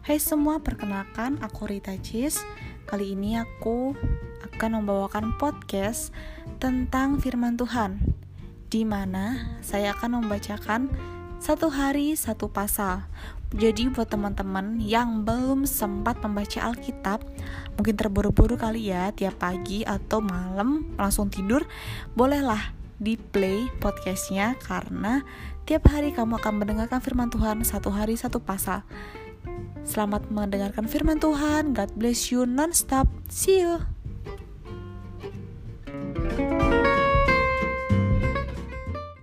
Hai semua, perkenalkan aku Rita Cis. Kali ini aku akan membawakan podcast tentang firman Tuhan di mana saya akan membacakan satu hari satu pasal. Jadi buat teman-teman yang belum sempat membaca Alkitab, mungkin terburu-buru kali ya tiap pagi atau malam langsung tidur, bolehlah di play podcastnya karena tiap hari kamu akan mendengarkan firman Tuhan satu hari satu pasal. Selamat mendengarkan firman Tuhan. God bless you non-stop. See you.